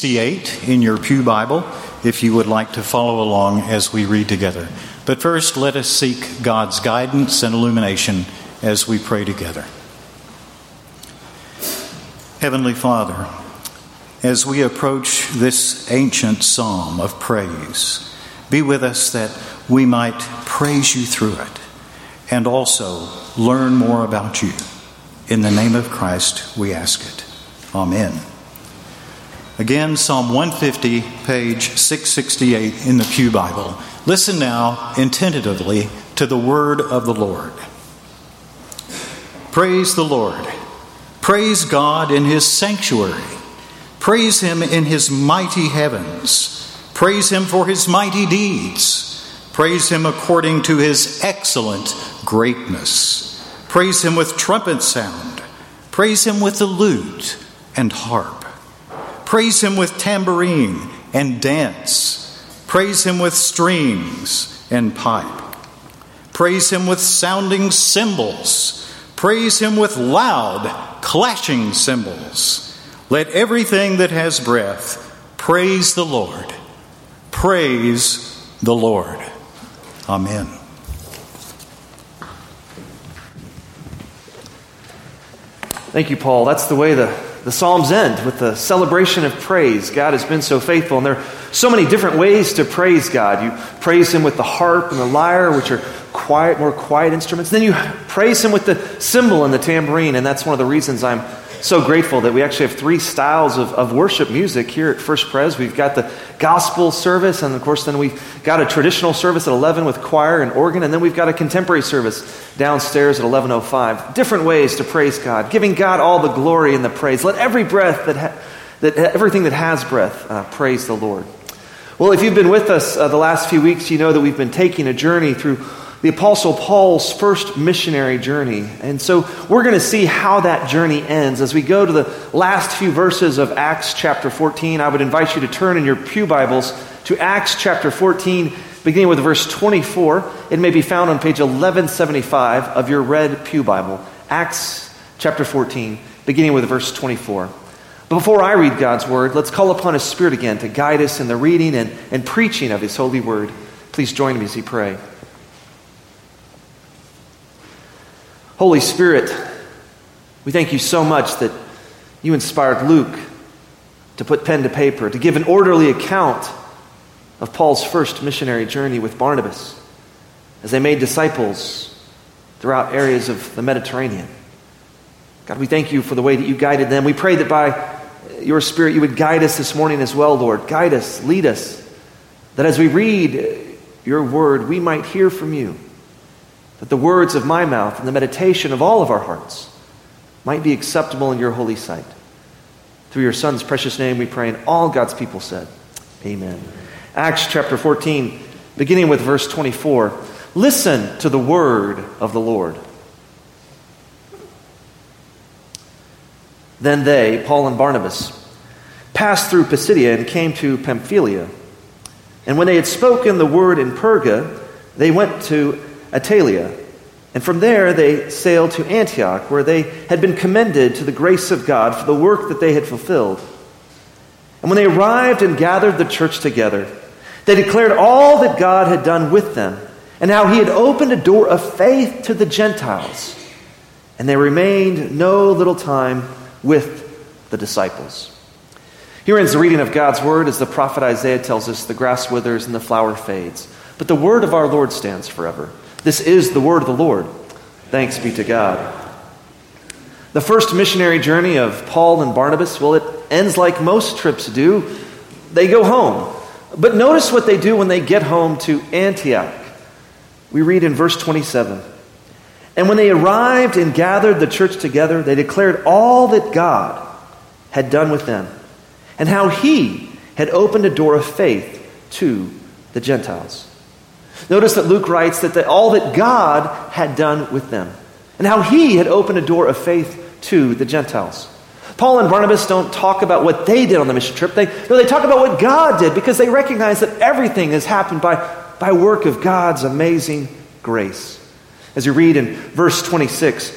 668 in your Pew Bible if you would like to follow along as we read together. But first, let us seek God's guidance and illumination as we pray together. Heavenly Father, as we approach this ancient psalm of praise, be with us that we might praise you through it and also learn more about you. In the name of Christ, we ask it. Amen. Again, Psalm 150, page 668 in the Pew Bible. Listen now attentively to the word of the Lord. Praise the Lord. Praise God in his sanctuary. Praise him in his mighty heavens. Praise him for his mighty deeds. Praise him according to his excellent greatness. Praise him with trumpet sound. Praise him with the lute and harp. Praise him with tambourine and dance. Praise him with strings and pipe. Praise him with sounding cymbals. Praise him with loud, clashing cymbals. Let everything that has breath praise the Lord. Praise the Lord. Amen. Thank you, Paul. That's the way the, the Psalms end with the celebration of praise. God has been so faithful, and there are so many different ways to praise God. You praise Him with the harp and the lyre, which are quiet, more quiet instruments. Then you praise Him with the cymbal and the tambourine, and that's one of the reasons I'm so grateful that we actually have three styles of, of worship music here at First Pres. We've got the gospel service, and of course, then we've got a traditional service at 11 with choir and organ, and then we've got a contemporary service downstairs at 11:05. Different ways to praise God, giving God all the glory and the praise. Let every breath that, ha- that everything that has breath uh, praise the Lord. Well, if you've been with us uh, the last few weeks, you know that we've been taking a journey through the Apostle Paul's first missionary journey. And so we're going to see how that journey ends. As we go to the last few verses of Acts chapter 14, I would invite you to turn in your Pew Bibles to Acts chapter 14, beginning with verse 24. It may be found on page 1175 of your red Pew Bible. Acts chapter 14, beginning with verse 24. But before I read God's word, let's call upon His Spirit again to guide us in the reading and, and preaching of His holy word. Please join me as we pray. Holy Spirit, we thank you so much that you inspired Luke to put pen to paper, to give an orderly account of Paul's first missionary journey with Barnabas as they made disciples throughout areas of the Mediterranean. God, we thank you for the way that you guided them. We pray that by your Spirit you would guide us this morning as well, Lord. Guide us, lead us, that as we read your word, we might hear from you that the words of my mouth and the meditation of all of our hearts might be acceptable in your holy sight. Through your Son's precious name we pray, and all God's people said, Amen. Acts chapter 14, beginning with verse 24. Listen to the word of the Lord. Then they, Paul and Barnabas, passed through Pisidia and came to Pamphylia. And when they had spoken the word in Perga, they went to Attalia. And from there they sailed to Antioch, where they had been commended to the grace of God for the work that they had fulfilled. And when they arrived and gathered the church together, they declared all that God had done with them, and how he had opened a door of faith to the Gentiles. And they remained no little time with the disciples. Here ends the reading of God's word as the prophet Isaiah tells us the grass withers and the flower fades, but the word of our Lord stands forever. This is the word of the Lord. Thanks be to God. The first missionary journey of Paul and Barnabas, well, it ends like most trips do. They go home. But notice what they do when they get home to Antioch. We read in verse 27 And when they arrived and gathered the church together, they declared all that God had done with them and how he had opened a door of faith to the Gentiles. Notice that Luke writes that the, all that God had done with them and how he had opened a door of faith to the Gentiles. Paul and Barnabas don't talk about what they did on the mission trip. They, no, they talk about what God did because they recognize that everything has happened by, by work of God's amazing grace. As you read in verse 26,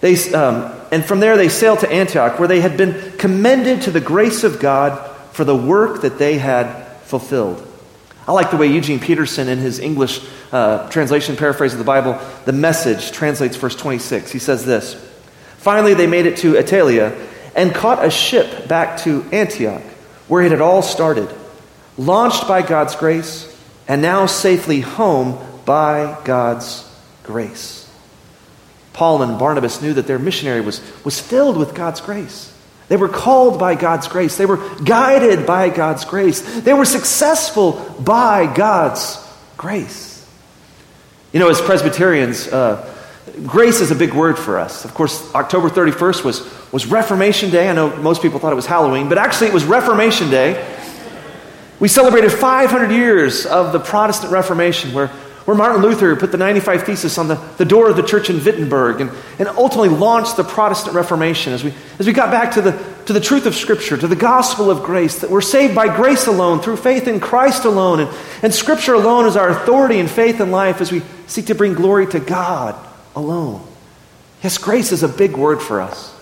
they, um, and from there they sailed to Antioch, where they had been commended to the grace of God for the work that they had fulfilled. I like the way Eugene Peterson, in his English uh, translation paraphrase of the Bible, the message translates verse 26. He says this Finally, they made it to Attalia and caught a ship back to Antioch, where it had all started, launched by God's grace, and now safely home by God's grace. Paul and Barnabas knew that their missionary was, was filled with God's grace. They were called by God's grace. They were guided by God's grace. They were successful by God's grace. You know, as Presbyterians, uh, grace is a big word for us. Of course, October 31st was, was Reformation Day. I know most people thought it was Halloween, but actually it was Reformation Day. We celebrated 500 years of the Protestant Reformation, where where Martin Luther put the 95 Thesis on the, the door of the church in Wittenberg and, and ultimately launched the Protestant Reformation as we, as we got back to the, to the truth of Scripture, to the gospel of grace, that we're saved by grace alone, through faith in Christ alone, and, and Scripture alone is our authority and faith in life as we seek to bring glory to God alone. Yes, grace is a big word for us.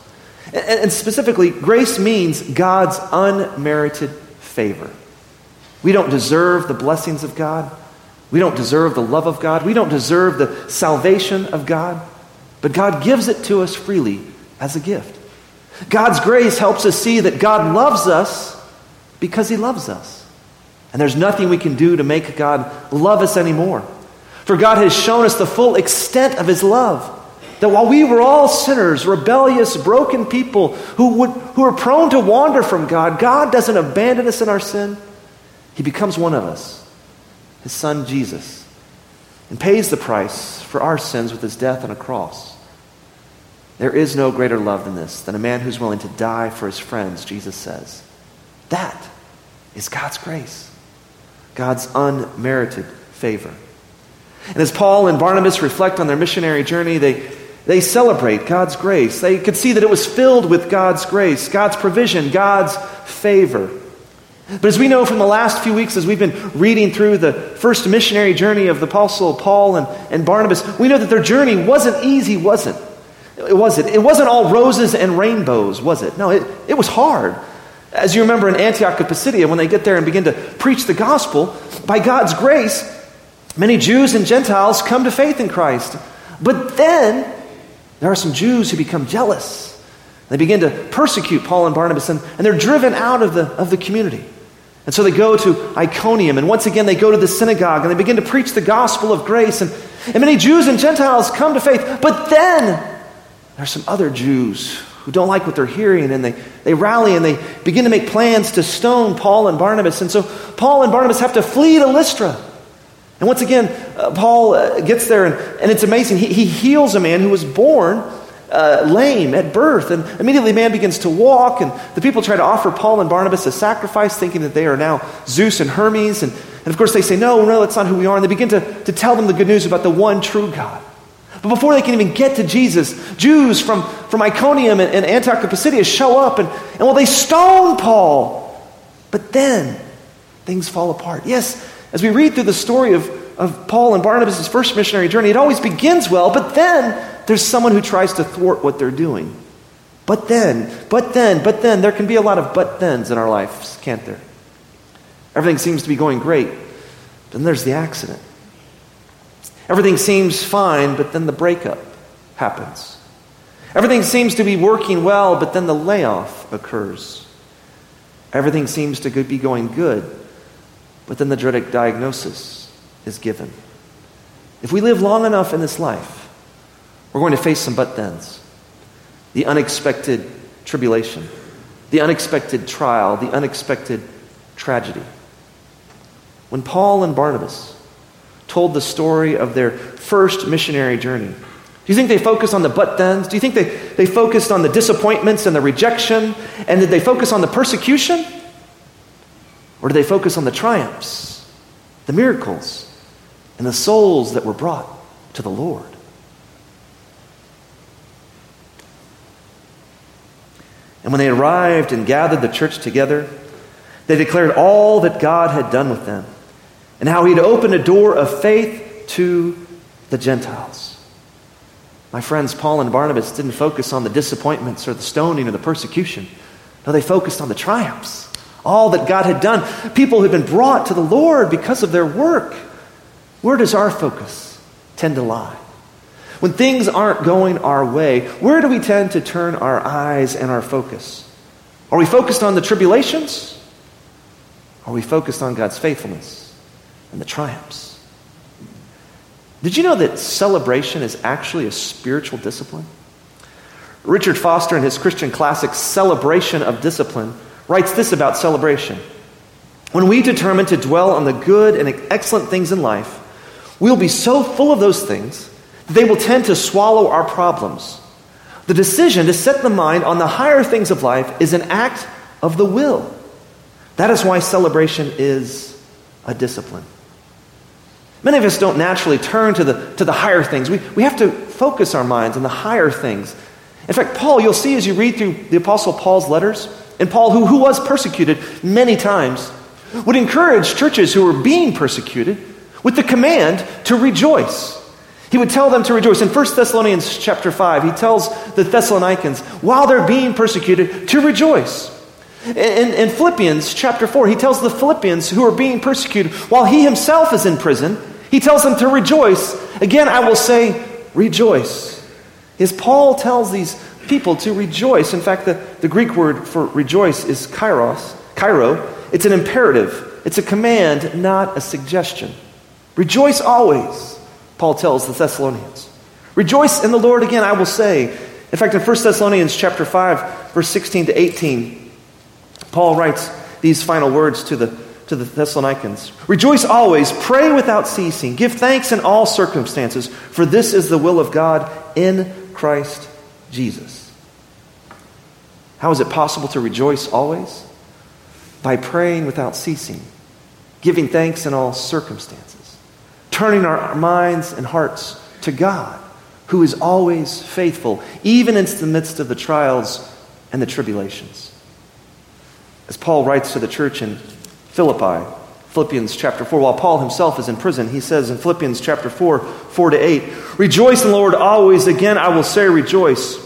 And, and specifically, grace means God's unmerited favor. We don't deserve the blessings of God. We don't deserve the love of God. We don't deserve the salvation of God. But God gives it to us freely as a gift. God's grace helps us see that God loves us because He loves us. And there's nothing we can do to make God love us anymore. For God has shown us the full extent of His love. That while we were all sinners, rebellious, broken people who, would, who are prone to wander from God, God doesn't abandon us in our sin. He becomes one of us his son Jesus, and pays the price for our sins with his death on a cross. There is no greater love than this, than a man who's willing to die for his friends, Jesus says. That is God's grace, God's unmerited favor. And as Paul and Barnabas reflect on their missionary journey, they, they celebrate God's grace. They could see that it was filled with God's grace, God's provision, God's favor. But as we know from the last few weeks, as we've been reading through the first missionary journey of the Apostle Paul and, and Barnabas, we know that their journey wasn't easy, was it? It wasn't. It wasn't all roses and rainbows, was it? No, it, it was hard. As you remember in Antioch of Pisidia, when they get there and begin to preach the gospel, by God's grace, many Jews and Gentiles come to faith in Christ. But then there are some Jews who become jealous. They begin to persecute Paul and Barnabas, and, and they're driven out of the, of the community. And so they go to Iconium, and once again they go to the synagogue, and they begin to preach the gospel of grace. And, and many Jews and Gentiles come to faith. But then there are some other Jews who don't like what they're hearing, and they, they rally and they begin to make plans to stone Paul and Barnabas. And so Paul and Barnabas have to flee to Lystra. And once again, uh, Paul uh, gets there, and, and it's amazing. He, he heals a man who was born uh, lame at birth. And immediately, man begins to walk, and the people try to offer Paul and Barnabas a sacrifice, thinking that they are now Zeus and Hermes. And, and of course, they say, No, no, that's not who we are. And they begin to, to tell them the good news about the one true God. But before they can even get to Jesus, Jews from, from Iconium and, and Antioch of Pisidia show up, and, and well, they stone Paul. But then things fall apart. Yes, as we read through the story of, of Paul and Barnabas' first missionary journey, it always begins well, but then there's someone who tries to thwart what they're doing. But then, but then, but then, there can be a lot of but thens in our lives, can't there? Everything seems to be going great. Then there's the accident. Everything seems fine, but then the breakup happens. Everything seems to be working well, but then the layoff occurs. Everything seems to be going good, but then the dreaded diagnosis is given. If we live long enough in this life, we're going to face some but thens. The unexpected tribulation, the unexpected trial, the unexpected tragedy. When Paul and Barnabas told the story of their first missionary journey, do you think they focused on the but thens? Do you think they, they focused on the disappointments and the rejection? And did they focus on the persecution? Or did they focus on the triumphs, the miracles, and the souls that were brought to the Lord? And when they arrived and gathered the church together, they declared all that God had done with them and how he had opened a door of faith to the Gentiles. My friends, Paul and Barnabas didn't focus on the disappointments or the stoning or the persecution. No, they focused on the triumphs, all that God had done, people had been brought to the Lord because of their work. Where does our focus tend to lie? When things aren't going our way, where do we tend to turn our eyes and our focus? Are we focused on the tribulations? Are we focused on God's faithfulness and the triumphs? Did you know that celebration is actually a spiritual discipline? Richard Foster, in his Christian classic, Celebration of Discipline, writes this about celebration. When we determine to dwell on the good and excellent things in life, we'll be so full of those things that they will tend to swallow our problems. The decision to set the mind on the higher things of life is an act of the will. That is why celebration is a discipline. Many of us don't naturally turn to the, to the higher things. We, we have to focus our minds on the higher things. In fact, Paul, you'll see as you read through the Apostle Paul's letters, and Paul, who, who was persecuted many times, would encourage churches who were being persecuted with the command to rejoice. He would tell them to rejoice. In 1 Thessalonians chapter 5, he tells the Thessalonians, while they're being persecuted, to rejoice. In, in, Philippians chapter 4, he tells the Philippians who are being persecuted, while he himself is in prison, he tells them to rejoice. Again, I will say, rejoice. As Paul tells these people to rejoice. In fact, the, the Greek word for rejoice is kairos, kairo. It's an imperative, it's a command, not a suggestion. Rejoice always, Paul tells the Thessalonians. Rejoice in the Lord again, I will say. In fact, in 1 Thessalonians chapter 5, verse 16 to 18, Paul writes these final words to the to the Thessalonians Rejoice always, pray without ceasing, give thanks in all circumstances, for this is the will of God in Christ Jesus. How is it possible to rejoice always? By praying without ceasing, giving thanks in all circumstances, turning our minds and hearts to God, who is always faithful, even in the midst of the trials and the tribulations. As Paul writes to the church in Philippi. Philippians chapter 4. While Paul himself is in prison, he says in Philippians chapter 4, 4 to 8, Rejoice in the Lord always. Again, I will say, rejoice.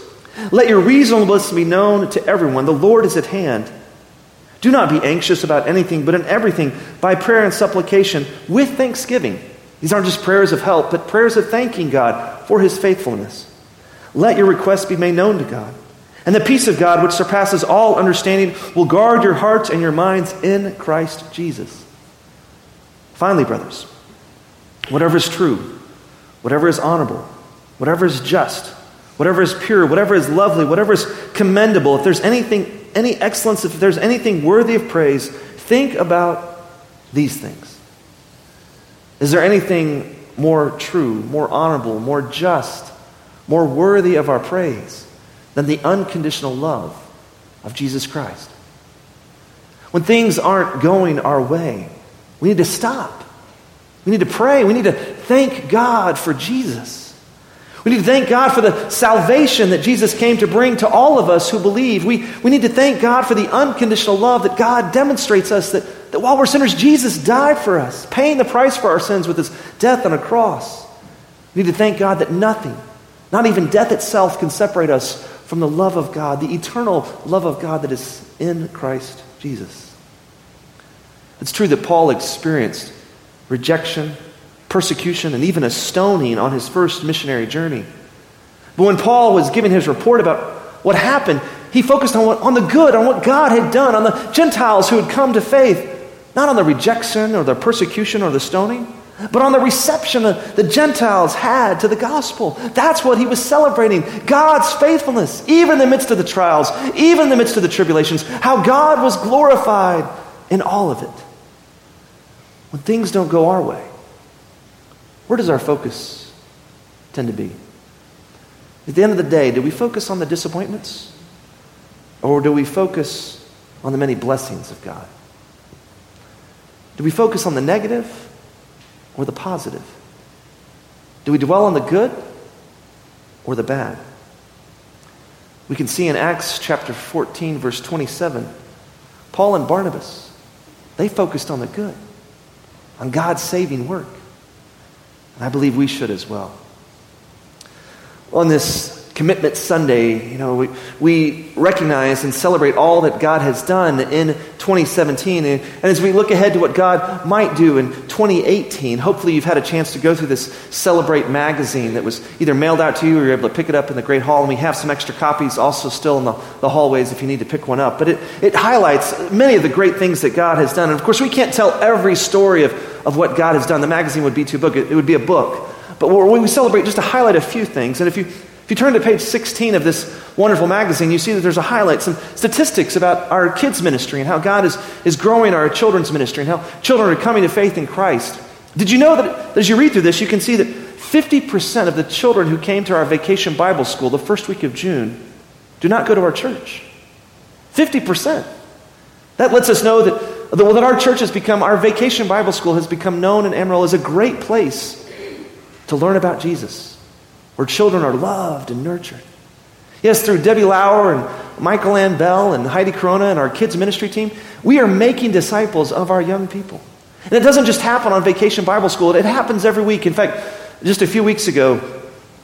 Let your reasonableness be known to everyone. The Lord is at hand. Do not be anxious about anything, but in everything, by prayer and supplication, with thanksgiving. These aren't just prayers of help, but prayers of thanking God for his faithfulness. Let your requests be made known to God. And the peace of God, which surpasses all understanding, will guard your hearts and your minds in Christ Jesus. Finally, brothers, whatever is true, whatever is honorable, whatever is just, whatever is pure, whatever is lovely, whatever is commendable, if there's anything, any excellence, if there's anything worthy of praise, think about these things. Is there anything more true, more honorable, more just, more worthy of our praise? than the unconditional love of Jesus Christ. When things aren't going our way, we need to stop. We need to pray. We need to thank God for Jesus. We need to thank God for the salvation that Jesus came to bring to all of us who believe. We, we need to thank God for the unconditional love that God demonstrates us that, that while we're sinners, Jesus died for us, paying the price for our sins with his death on a cross. We need to thank God that nothing, not even death itself, can separate us from the love of God, the eternal love of God that is in Christ Jesus. It's true that Paul experienced rejection, persecution, and even a stoning on his first missionary journey. But when Paul was giving his report about what happened, he focused on, what, on the good, on what God had done, on the Gentiles who had come to faith, not on the rejection or the persecution or the stoning but on the reception the Gentiles had to the gospel. That's what he was celebrating God's faithfulness, even in the midst of the trials, even in the midst of the tribulations, how God was glorified in all of it. When things don't go our way, where does our focus tend to be? At the end of the day, do we focus on the disappointments? Or do we focus on the many blessings of God? Do we focus on the negative? or the positive? Do we dwell on the good or the bad? We can see in Acts chapter 14, verse 27, Paul and Barnabas, they focused on the good, on God's saving work. And I believe we should as well. On this Commitment Sunday, you know, we, we recognize and celebrate all that God has done in 2017. And, and, as we look ahead to what God might do in 2018, hopefully you've had a chance to go through this Celebrate magazine that was either mailed out to you or you're able to pick it up in the Great Hall. And we have some extra copies also still in the, the hallways if you need to pick one up. But it, it highlights many of the great things that God has done. And of course, we can't tell every story of, of what God has done. The magazine would be too book. It, it would be a book. But we celebrate just to highlight a few things. And if you if you turn to page 16 of this wonderful magazine, you see that there's a highlight, some statistics about our kids' ministry and how God is, is growing our children's ministry and how children are coming to faith in Christ. Did you know that, as you read through this, you can see that 50% of the children who came to our vacation Bible school the first week of June do not go to our church? 50%. That lets us know that, that our church has become, our vacation Bible school has become known in Amarillo as a great place to learn about Jesus where children are loved and nurtured. Yes, through Debbie Lauer and Michael Ann Bell and Heidi Corona and our kids' ministry team, we are making disciples of our young people. And it doesn't just happen on Vacation Bible School, it happens every week. In fact, just a few weeks ago,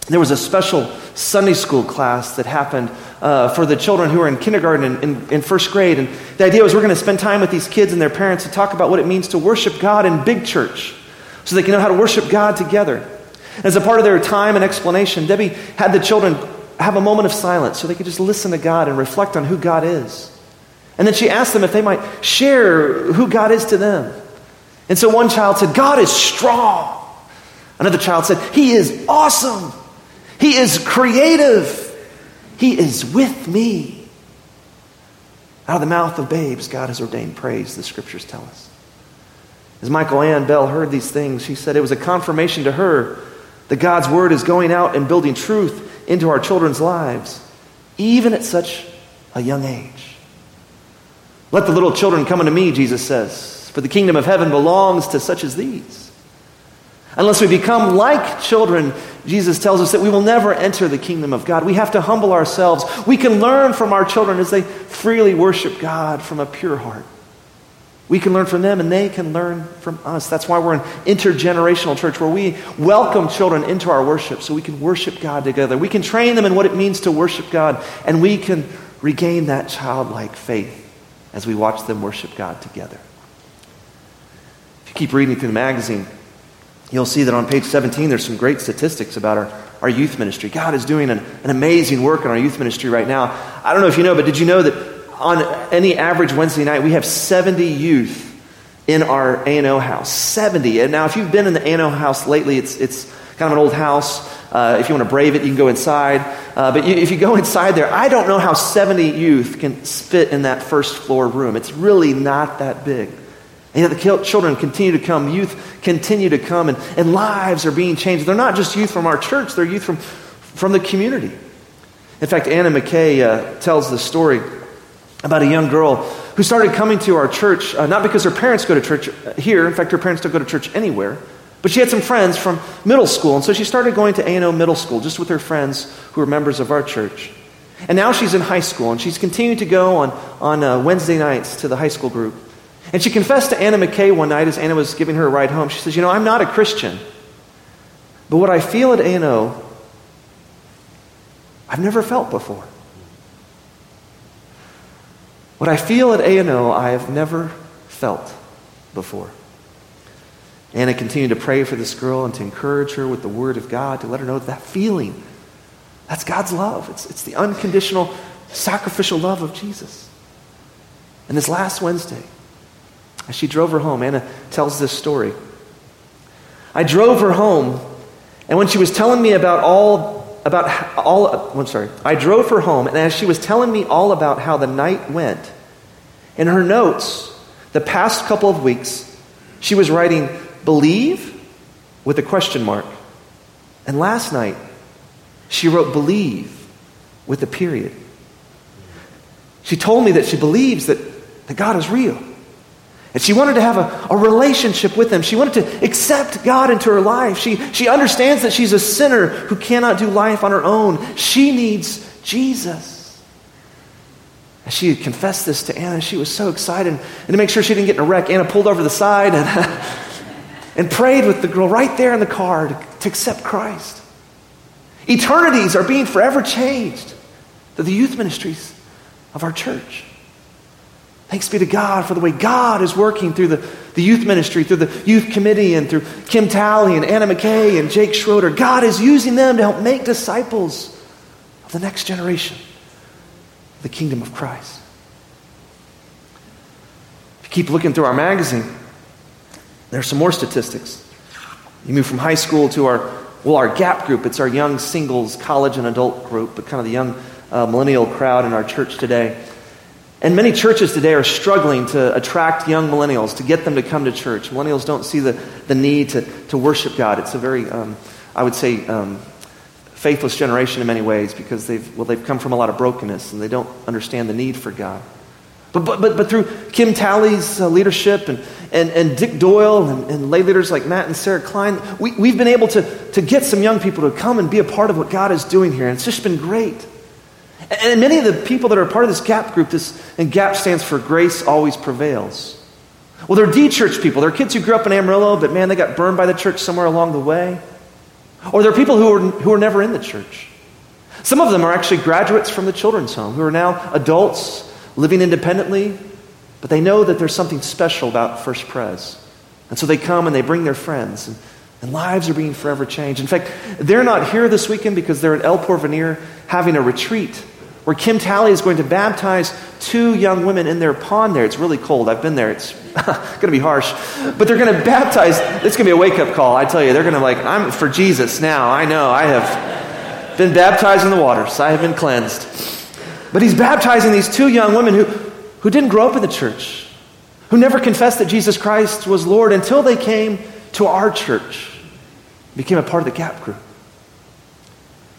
there was a special Sunday school class that happened uh, for the children who are in kindergarten and in, in first grade. And the idea was we're going to spend time with these kids and their parents to talk about what it means to worship God in big church so they can know how to worship God together. As a part of their time and explanation, Debbie had the children have a moment of silence so they could just listen to God and reflect on who God is. And then she asked them if they might share who God is to them. And so one child said, God is strong. Another child said, He is awesome. He is creative. He is with me. Out of the mouth of babes, God has ordained praise, the scriptures tell us. As Michael Ann Bell heard these things, she said it was a confirmation to her that God's word is going out and building truth into our children's lives, even at such a young age. Let the little children come unto me, Jesus says, for the kingdom of heaven belongs to such as these. Unless we become like children, Jesus tells us that we will never enter the kingdom of God. We have to humble ourselves. We can learn from our children as they freely worship God from a pure heart. We can learn from them and they can learn from us. That's why we're an intergenerational church where we welcome children into our worship so we can worship God together. We can train them in what it means to worship God and we can regain that childlike faith as we watch them worship God together. If you keep reading through the magazine, you'll see that on page 17 there's some great statistics about our, our youth ministry. God is doing an, an amazing work in our youth ministry right now. I don't know if you know, but did you know that on any average Wednesday night, we have 70 youth in our A&O house. 70. And now, if you've been in the A&O house lately, it's, it's kind of an old house. Uh, if you want to brave it, you can go inside. Uh, but you, if you go inside there, I don't know how 70 youth can fit in that first floor room. It's really not that big. And yet the children continue to come, youth continue to come, and, and lives are being changed. They're not just youth from our church, they're youth from, from the community. In fact, Anna McKay uh, tells the story about a young girl who started coming to our church, uh, not because her parents go to church here. In fact, her parents don't go to church anywhere. But she had some friends from middle school, and so she started going to A&O Middle School just with her friends who are members of our church. And now she's in high school, and she's continued to go on, on uh, Wednesday nights to the high school group. And she confessed to Anna McKay one night as Anna was giving her a ride home. She says, You know, I'm not a Christian, but what I feel at A&O, I've never felt before. What I feel at A&O, I have never felt before. Anna continued to pray for this girl and to encourage her with the Word of God, to let her know that, that feeling, that's God's love. It's, it's the unconditional, sacrificial love of Jesus. And this last Wednesday, as she drove her home, Anna tells this story. I drove her home, and when she was telling me about all about all, I'm sorry, I drove her home, and as she was telling me all about how the night went, in her notes, the past couple of weeks, she was writing believe with a question mark. And last night, she wrote believe with a period. She told me that she believes that, that God is real. And she wanted to have a, a relationship with Him. She wanted to accept God into her life. She, she understands that she's a sinner who cannot do life on her own. She needs Jesus. And she confessed this to Anna. She was so excited. And to make sure she didn't get in a wreck, Anna pulled over the side and, and prayed with the girl right there in the car to, to accept Christ. Eternities are being forever changed through the youth ministries of our church. Thanks be to God for the way God is working through the, the youth ministry, through the youth committee, and through Kim Talley and Anna McKay and Jake Schroeder. God is using them to help make disciples of the next generation, the kingdom of Christ. If you keep looking through our magazine, there's some more statistics. You move from high school to our, well, our GAP group. It's our young singles, college, and adult group, but kind of the young uh, millennial crowd in our church today. And many churches today are struggling to attract young millennials, to get them to come to church. Millennials don't see the, the need to, to worship God. It's a very, um, I would say, um, faithless generation in many ways because they've, well, they've come from a lot of brokenness and they don't understand the need for God. But, but, but, but through Kim Talley's uh, leadership and, and, and Dick Doyle and, and lay leaders like Matt and Sarah Klein, we, we've been able to, to get some young people to come and be a part of what God is doing here. And it's just been great. And, many of the people that are part of this GAP group, this, and GAP stands for Grace Always Prevails. Well, they're D church people. They're kids who grew up in Amarillo, but man, they got burned by the church somewhere along the way. Or they're people who are, who are never in the church. Some of them are actually graduates from the children's home who are now adults living independently, but they know that there's something special about First Pres. And so they come and they bring their friends, and, and lives are being forever changed. In fact, they're not here this weekend because they're at El Porvenir having a retreat where Kim Talley is going to baptize two young women in their pond there. It's really cold. I've been there. It's going to be harsh. But they're going to baptize. It's going to be a wake up call. I tell you, they're going to like, I'm for Jesus now. I know. I have been baptized in the waters, I have been cleansed. But he's baptizing these two young women who, who didn't grow up in the church, who never confessed that Jesus Christ was Lord until they came to our church, became a part of the GAP group.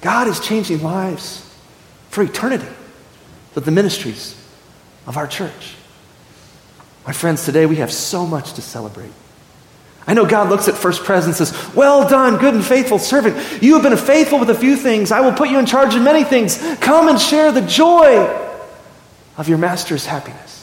God is changing lives for eternity with the ministries of our church. My friends, today we have so much to celebrate. I know God looks at First Pres and says, Well done, good and faithful servant. You have been faithful with a few things. I will put you in charge of many things. Come and share the joy of your master's happiness.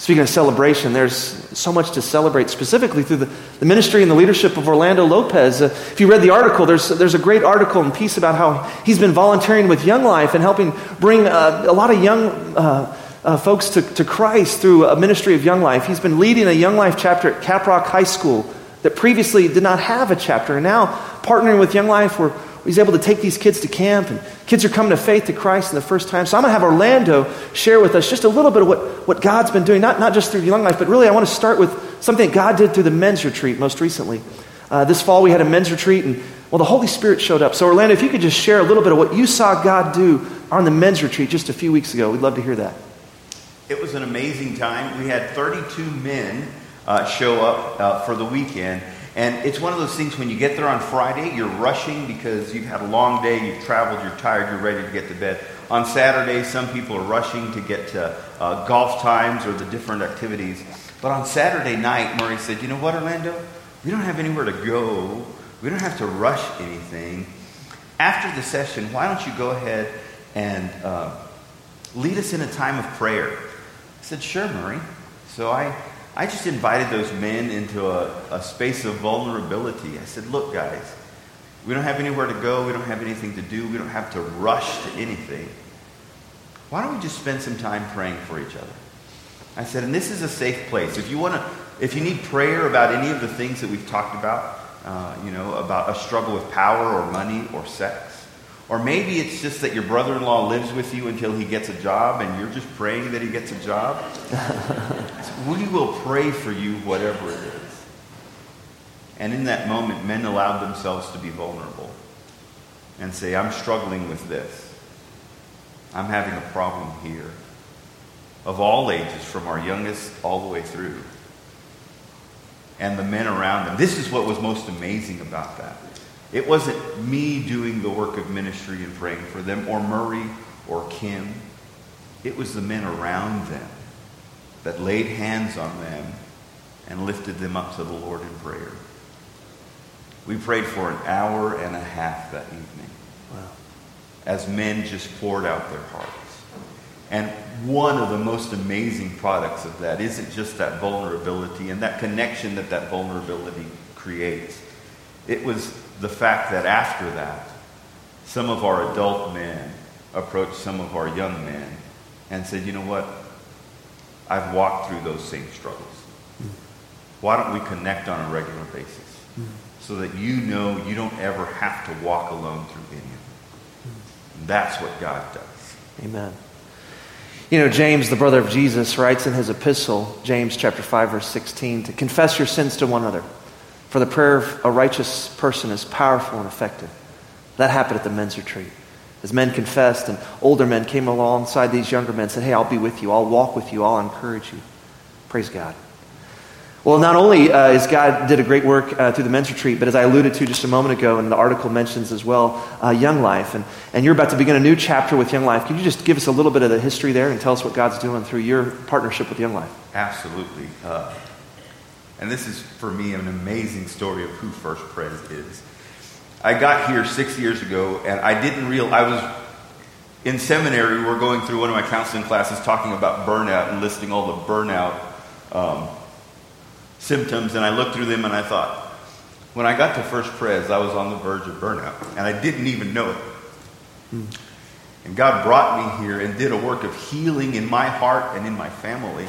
Speaking of celebration, there's so much to celebrate, specifically through the, the ministry and the leadership of Orlando Lopez. Uh, if you read the article, there's, there's a great article and piece about how he's been volunteering with Young Life and helping bring uh, a lot of young uh, uh, folks to, to Christ through a ministry of Young Life. He's been leading a Young Life chapter at Caprock High School that previously did not have a chapter. And now, partnering with Young Life, we're, he's able to take these kids to camp, and kids are coming to faith to Christ in the first time. So I'm going to have Orlando share with us just a little bit of what, what God's been doing, not, not just through Young Life, but really I want to start with something that God did through the men's retreat most recently. Uh, this fall we had a men's retreat, and well, the Holy Spirit showed up. So, Orlando, if you could just share a little bit of what you saw God do on the men's retreat just a few weeks ago, we'd love to hear that. It was an amazing time. We had 32 men uh, show up uh, for the weekend. And it's one of those things when you get there on Friday, you're rushing because you've had a long day, you've traveled, you're tired, you're ready to get to bed. On Saturday, some people are rushing to get to uh, golf times or the different activities. But on Saturday night, Murray said, You know what, Orlando? We don't have anywhere to go. We don't have to rush anything. After the session, why don't you go ahead and uh, lead us in a time of prayer? I said, Sure, Murray. So I, I just invited those men into a, a space of vulnerability. I said, Look, guys, we don't have anywhere to go. We don't have anything to do. We don't have to rush to anything. Why don't we just spend some time praying for each other? I said, and this is a safe place. If you want to, if you need prayer about any of the things that we've talked about, uh, you know, about a struggle with power or money or sex, or maybe it's just that your brother in law lives with you until he gets a job and you're just praying that he gets a job. we will pray for you, whatever it is. And in that moment, men allowed themselves to be vulnerable and say, I'm struggling with this. I'm having a problem here. Of all ages, from our youngest all the way through. And the men around them. This is what was most amazing about that. It wasn't me doing the work of ministry and praying for them, or Murray or Kim. It was the men around them that laid hands on them and lifted them up to the Lord in prayer. We prayed for an hour and a half that evening wow. as men just poured out their hearts. And one of the most amazing products of that isn't just that vulnerability and that connection that that vulnerability creates. It was the fact that after that, some of our adult men approached some of our young men and said, you know what? I've walked through those same struggles. Why don't we connect on a regular basis so that you know you don't ever have to walk alone through any of it? That's what God does. Amen. You know, James, the brother of Jesus, writes in his epistle, James chapter 5, verse 16, to confess your sins to one another. For the prayer of a righteous person is powerful and effective. That happened at the men's retreat. As men confessed and older men came alongside these younger men and said, Hey, I'll be with you. I'll walk with you. I'll encourage you. Praise God. Well, not only uh, is God did a great work uh, through the men's retreat, but as I alluded to just a moment ago, and the article mentions as well, uh, Young Life. And, and you're about to begin a new chapter with Young Life. Can you just give us a little bit of the history there and tell us what God's doing through your partnership with Young Life? Absolutely. And this is, for me, an amazing story of who First Pres is. I got here six years ago, and I didn't realize I was in seminary. We were going through one of my counseling classes talking about burnout and listing all the burnout um, symptoms, and I looked through them and I thought, when I got to First Pres, I was on the verge of burnout, and I didn't even know it. Hmm. And God brought me here and did a work of healing in my heart and in my family.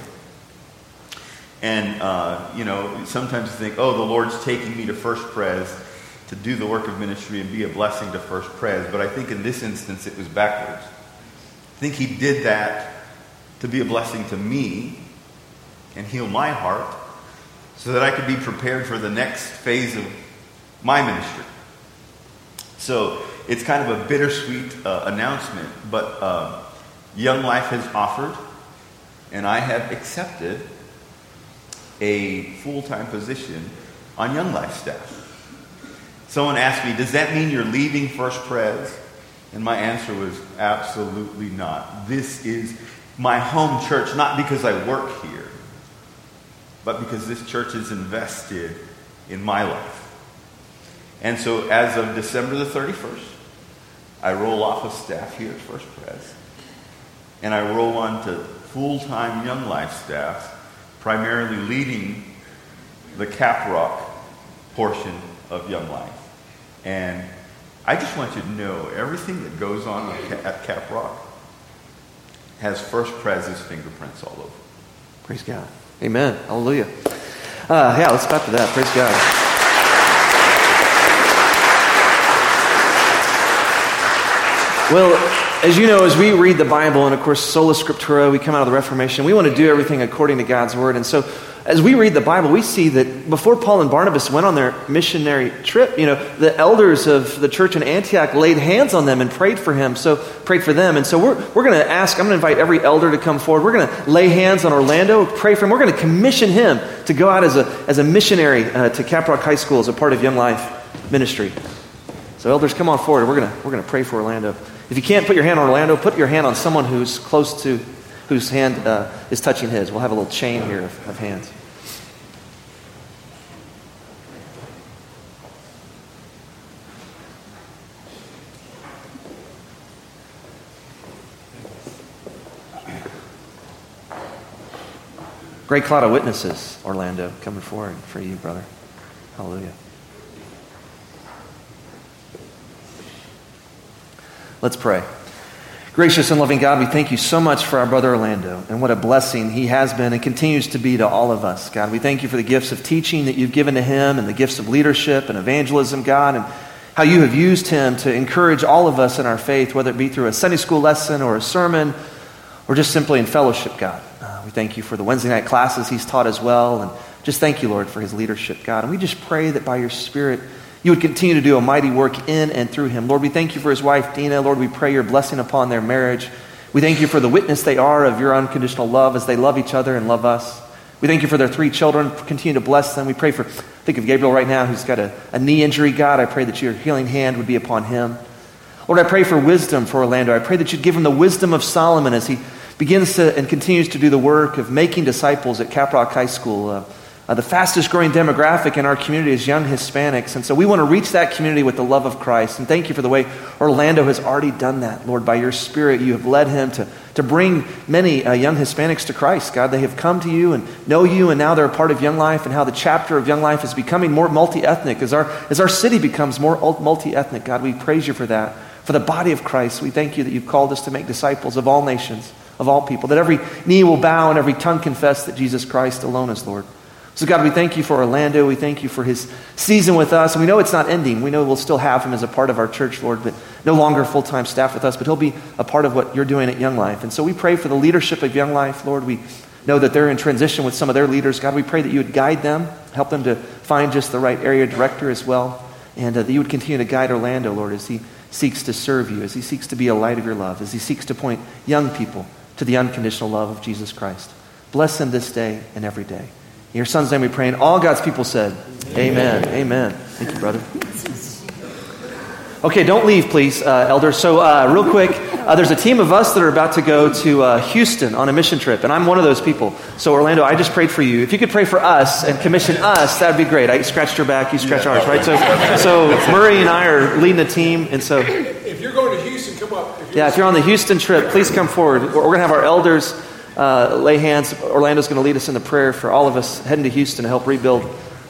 And, uh, you know, sometimes you think, oh, the Lord's taking me to First Pres to do the work of ministry and be a blessing to First Pres. But I think in this instance, it was backwards. I think He did that to be a blessing to me and heal my heart so that I could be prepared for the next phase of my ministry. So it's kind of a bittersweet uh, announcement, but uh, Young Life has offered, and I have accepted a full time position on Young Life staff. Someone asked me, Does that mean you're leaving First Pres? And my answer was, Absolutely not. This is my home church, not because I work here, but because this church is invested in my life. And so as of December the 31st, I roll off of staff here at First Pres, and I roll on to full time Young Life staff, primarily leading the Caprock portion of Young Life. And I just want you to know everything that goes on at Caprock has First Pres's fingerprints all over. Praise God. Amen. Hallelujah. Uh, yeah, let's stop to that. Praise God. Well, as you know, as we read the Bible, and of course, sola scriptura, we come out of the Reformation, we want to do everything according to God's word. And so, as we read the Bible, we see that before Paul and Barnabas went on their missionary trip, you know, the elders of the church in Antioch laid hands on them and prayed for him. So prayed for them. And so we're, we're going to ask, I'm going to invite every elder to come forward. We're going to lay hands on Orlando, pray for him. We're going to commission him to go out as a, as a missionary uh, to Caprock High School as a part of Young Life ministry. So elders, come on forward. We're going to, we're going to pray for Orlando. If you can't put your hand on Orlando, put your hand on someone who's close to, whose hand uh, is touching his. We'll have a little chain here of, of hands. Great cloud of witnesses, Orlando, coming forward for you, brother. Hallelujah. Let's pray. Gracious and loving God, we thank you so much for our brother Orlando and what a blessing he has been and continues to be to all of us. God, we thank you for the gifts of teaching that you've given to him and the gifts of leadership and evangelism, God, and how you have used him to encourage all of us in our faith, whether it be through a Sunday school lesson or a sermon or just simply in fellowship, God. Uh, we thank you for the Wednesday night classes he's taught as well. And just thank you, Lord, for his leadership, God. And we just pray that by your Spirit, you would continue to do a mighty work in and through him. Lord, we thank you for his wife, Dina. Lord, we pray your blessing upon their marriage. We thank you for the witness they are of your unconditional love as they love each other and love us. We thank you for their three children. Continue to bless them. We pray for, think of Gabriel right now who's got a, a knee injury, God. I pray that your healing hand would be upon him. Lord, I pray for wisdom for Orlando. I pray that you'd give him the wisdom of Solomon as he begins to and continues to do the work of making disciples at Caprock High School. Uh, uh, the fastest growing demographic in our community is young Hispanics. And so we want to reach that community with the love of Christ. And thank you for the way Orlando has already done that. Lord, by your Spirit, you have led him to to bring many uh, young Hispanics to Christ. God, they have come to you and know you, and now they're a part of Young Life, and how the chapter of Young Life is becoming more multi ethnic as our, as our city becomes more multi ethnic. God, we praise you for that. For the body of Christ, we thank you that you've called us to make disciples of all nations, of all people, that every knee will bow and every tongue confess that Jesus Christ alone is Lord. So, God, we thank you for Orlando. We thank you for his season with us. And we know it's not ending. We know we'll still have him as a part of our church, Lord, but no longer full time staff with us, but he'll be a part of what you're doing at Young Life. And so we pray for the leadership of Young Life, Lord. We know that they're in transition with some of their leaders. God, we pray that you would guide them, help them to find just the right area director as well, and uh, that you would continue to guide Orlando, Lord, as he seeks to serve you, as he seeks to be a light of your love, as he seeks to point young people to the unconditional love of Jesus Christ. Bless him this day and every day. In your son's name we pray, and all God's people said, Amen. Amen. Amen. Thank you, brother. Okay, don't leave, please, uh, elders. So, uh, real quick, uh, there's a team of us that are about to go to uh, Houston on a mission trip, and I'm one of those people. So, Orlando, I just prayed for you. If you could pray for us and commission us, that would be great. I scratched your back, you scratch yeah. ours, right? So, so Murray and I are leading the team, and so. If you're going to Houston, come up. If yeah, if you're on the Houston trip, please come forward. We're, we're going to have our elders uh, lay hands. Orlando's going to lead us in the prayer for all of us heading to Houston to help rebuild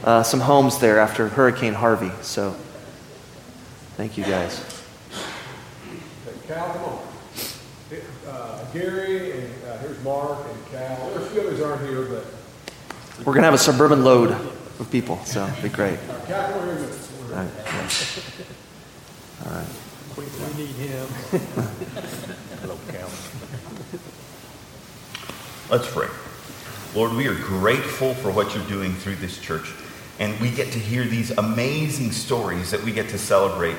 uh, some homes there after Hurricane Harvey. So, thank you guys. Cal, come on. Uh, Gary and uh, here's Mark and Cal. There's a few others aren't here, but we're going to have a suburban load of people, so it'll be great. Cal, come here All right. Yeah. All right. We, we need him. Hello, Cal. Let's pray. Lord, we are grateful for what you're doing through this church. And we get to hear these amazing stories that we get to celebrate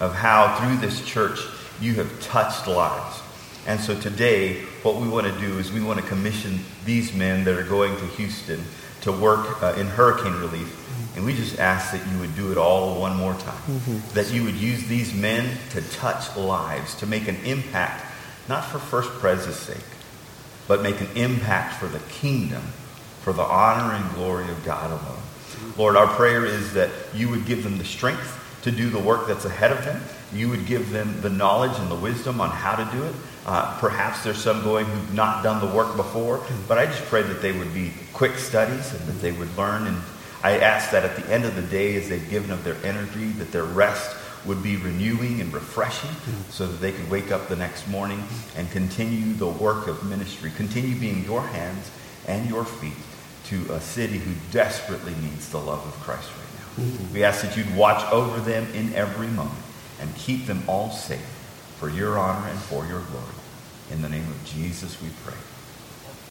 of how through this church you have touched lives. And so today, what we want to do is we want to commission these men that are going to Houston to work uh, in hurricane relief. And we just ask that you would do it all one more time. Mm-hmm. That you would use these men to touch lives, to make an impact, not for First Pres's sake, but make an impact for the kingdom, for the honor and glory of God alone. Lord, our prayer is that you would give them the strength to do the work that's ahead of them. You would give them the knowledge and the wisdom on how to do it. Uh, perhaps there's some going who've not done the work before, but I just pray that they would be quick studies and that they would learn. And I ask that at the end of the day, as they've given of their energy, that their rest would be renewing and refreshing so that they could wake up the next morning and continue the work of ministry, continue being your hands and your feet to a city who desperately needs the love of Christ right now. Mm-hmm. We ask that you'd watch over them in every moment and keep them all safe for your honor and for your glory. In the name of Jesus we pray.